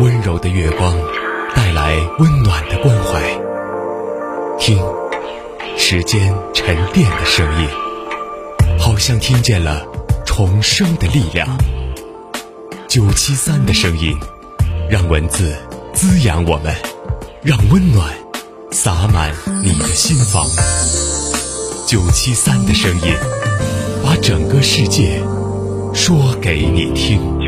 温柔的月光带来温暖的关怀。听，时间沉淀的声音，好像听见了重生的力量。九七三的声音，让文字滋养我们，让温暖洒满你的心房。九七三的声音，把整个世界说给你听。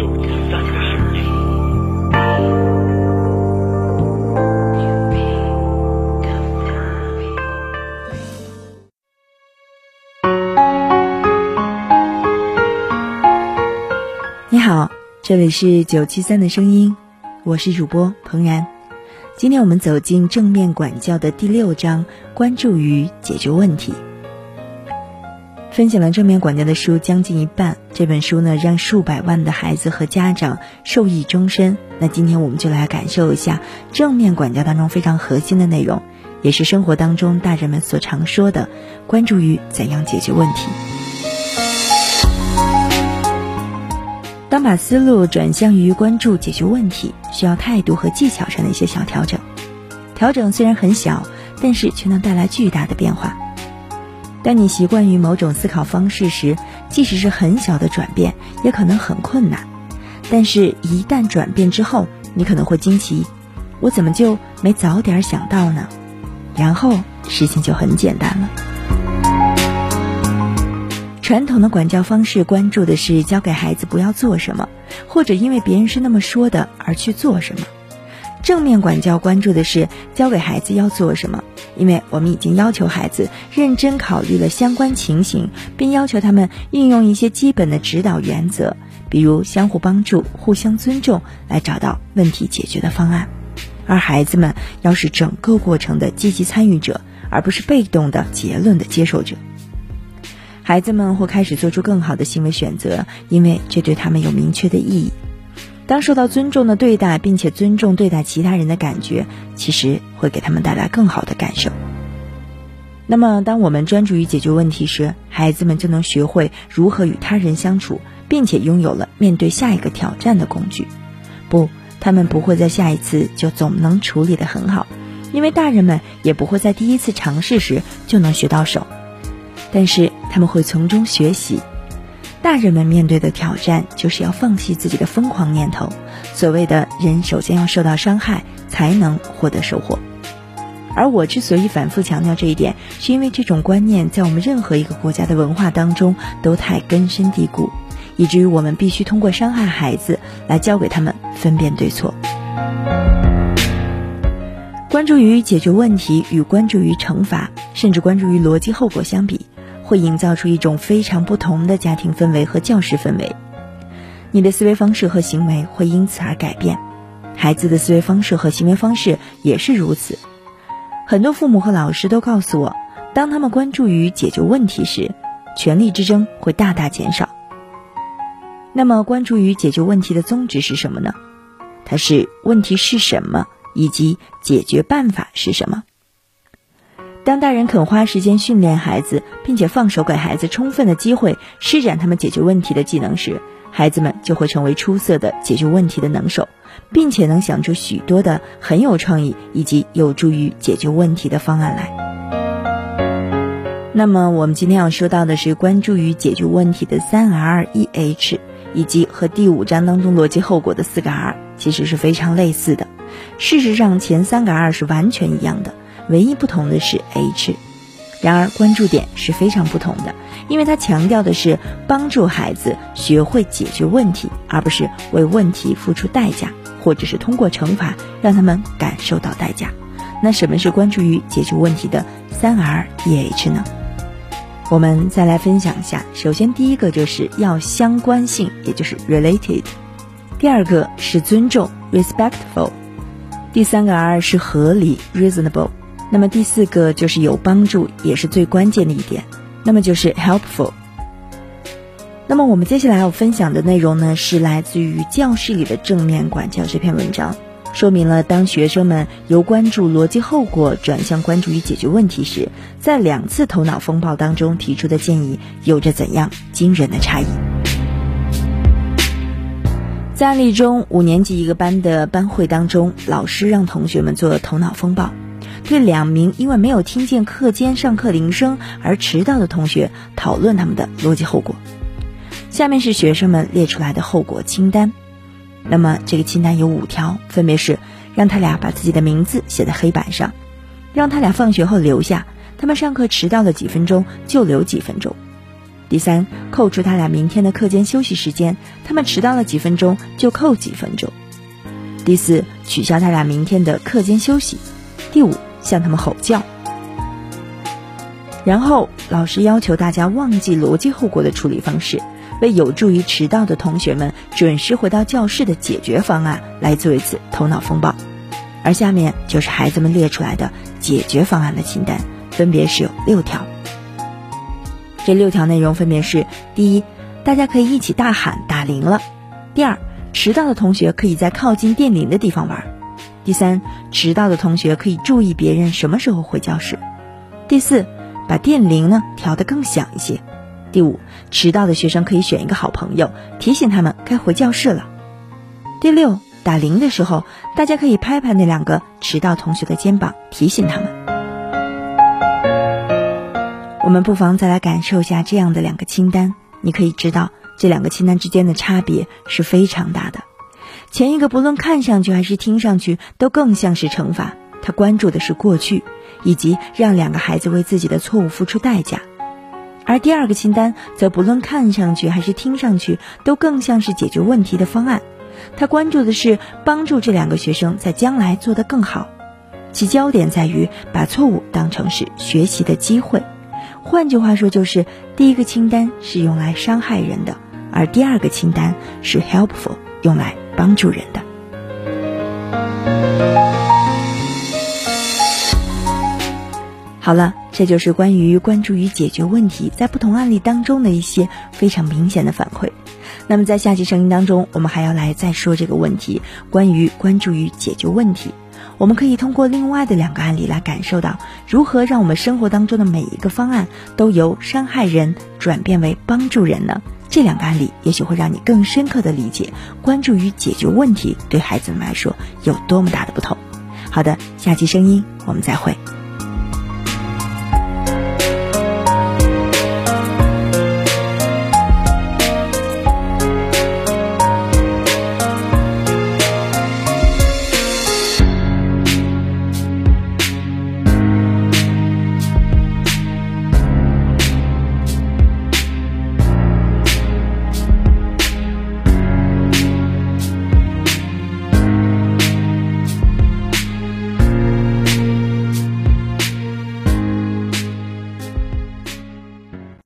这里是九七三的声音，我是主播彭然。今天我们走进正面管教的第六章，关注于解决问题。分享了正面管教的书将近一半，这本书呢让数百万的孩子和家长受益终身。那今天我们就来感受一下正面管教当中非常核心的内容，也是生活当中大人们所常说的，关注于怎样解决问题。当把思路转向于关注解决问题，需要态度和技巧上的一些小调整。调整虽然很小，但是却能带来巨大的变化。当你习惯于某种思考方式时，即使是很小的转变，也可能很困难。但是，一旦转变之后，你可能会惊奇：我怎么就没早点想到呢？然后，事情就很简单了。传统的管教方式关注的是教给孩子不要做什么，或者因为别人是那么说的而去做什么。正面管教关注的是教给孩子要做什么，因为我们已经要求孩子认真考虑了相关情形，并要求他们运用一些基本的指导原则，比如相互帮助、互相尊重，来找到问题解决的方案。而孩子们要是整个过程的积极参与者，而不是被动的结论的接受者。孩子们会开始做出更好的行为选择，因为这对他们有明确的意义。当受到尊重的对待，并且尊重对待其他人的感觉，其实会给他们带来更好的感受。那么，当我们专注于解决问题时，孩子们就能学会如何与他人相处，并且拥有了面对下一个挑战的工具。不，他们不会在下一次就总能处理得很好，因为大人们也不会在第一次尝试时就能学到手。但是他们会从中学习。大人们面对的挑战就是要放弃自己的疯狂念头。所谓的人首先要受到伤害，才能获得收获。而我之所以反复强调这一点，是因为这种观念在我们任何一个国家的文化当中都太根深蒂固，以至于我们必须通过伤害孩子来教给他们分辨对错。关注于解决问题与关注于惩罚，甚至关注于逻辑后果相比。会营造出一种非常不同的家庭氛围和教室氛围，你的思维方式和行为会因此而改变，孩子的思维方式和行为方式也是如此。很多父母和老师都告诉我，当他们关注于解决问题时，权力之争会大大减少。那么，关注于解决问题的宗旨是什么呢？它是问题是什么，以及解决办法是什么。当大人肯花时间训练孩子，并且放手给孩子充分的机会施展他们解决问题的技能时，孩子们就会成为出色的解决问题的能手，并且能想出许多的很有创意以及有助于解决问题的方案来。那么，我们今天要说到的是关注于解决问题的三 R 一 H，以及和第五章当中逻辑后果的四个 R，其实是非常类似的。事实上，前三个 R 是完全一样的。唯一不同的是 H，然而关注点是非常不同的，因为它强调的是帮助孩子学会解决问题，而不是为问题付出代价，或者是通过惩罚让他们感受到代价。那什么是关注于解决问题的三 R E H 呢？我们再来分享一下。首先，第一个就是要相关性，也就是 related；第二个是尊重 respectful；第三个 R 是合理 reasonable。那么第四个就是有帮助，也是最关键的一点，那么就是 helpful。那么我们接下来要分享的内容呢，是来自于教室里的正面管教这篇文章，说明了当学生们由关注逻辑后果转向关注于解决问题时，在两次头脑风暴当中提出的建议有着怎样惊人的差异。在案例中，五年级一个班的班会当中，老师让同学们做头脑风暴，对两名因为没有听见课间上课铃声而迟到的同学讨论他们的逻辑后果。下面是学生们列出来的后果清单。那么这个清单有五条，分别是让他俩把自己的名字写在黑板上，让他俩放学后留下，他们上课迟到了几分钟就留几分钟。第三，扣除他俩明天的课间休息时间，他们迟到了几分钟就扣几分钟。第四，取消他俩明天的课间休息。第五，向他们吼叫。然后老师要求大家忘记逻辑后果的处理方式，为有助于迟到的同学们准时回到教室的解决方案来做一次头脑风暴。而下面就是孩子们列出来的解决方案的清单，分别是有六条。这六条内容分别是：第一，大家可以一起大喊“打铃了”；第二，迟到的同学可以在靠近电铃的地方玩；第三，迟到的同学可以注意别人什么时候回教室；第四，把电铃呢调得更响一些；第五，迟到的学生可以选一个好朋友，提醒他们该回教室了；第六，打铃的时候，大家可以拍拍那两个迟到同学的肩膀，提醒他们。我们不妨再来感受一下这样的两个清单，你可以知道这两个清单之间的差别是非常大的。前一个不论看上去还是听上去都更像是惩罚，他关注的是过去，以及让两个孩子为自己的错误付出代价；而第二个清单则不论看上去还是听上去都更像是解决问题的方案，他关注的是帮助这两个学生在将来做得更好，其焦点在于把错误当成是学习的机会。换句话说，就是第一个清单是用来伤害人的，而第二个清单是 helpful，用来帮助人的。好了，这就是关于关注与解决问题在不同案例当中的一些非常明显的反馈。那么在下期声音当中，我们还要来再说这个问题，关于关注与解决问题。我们可以通过另外的两个案例来感受到，如何让我们生活当中的每一个方案都由伤害人转变为帮助人呢？这两个案例也许会让你更深刻的理解，关注于解决问题对孩子们来说有多么大的不同。好的，下期声音我们再会。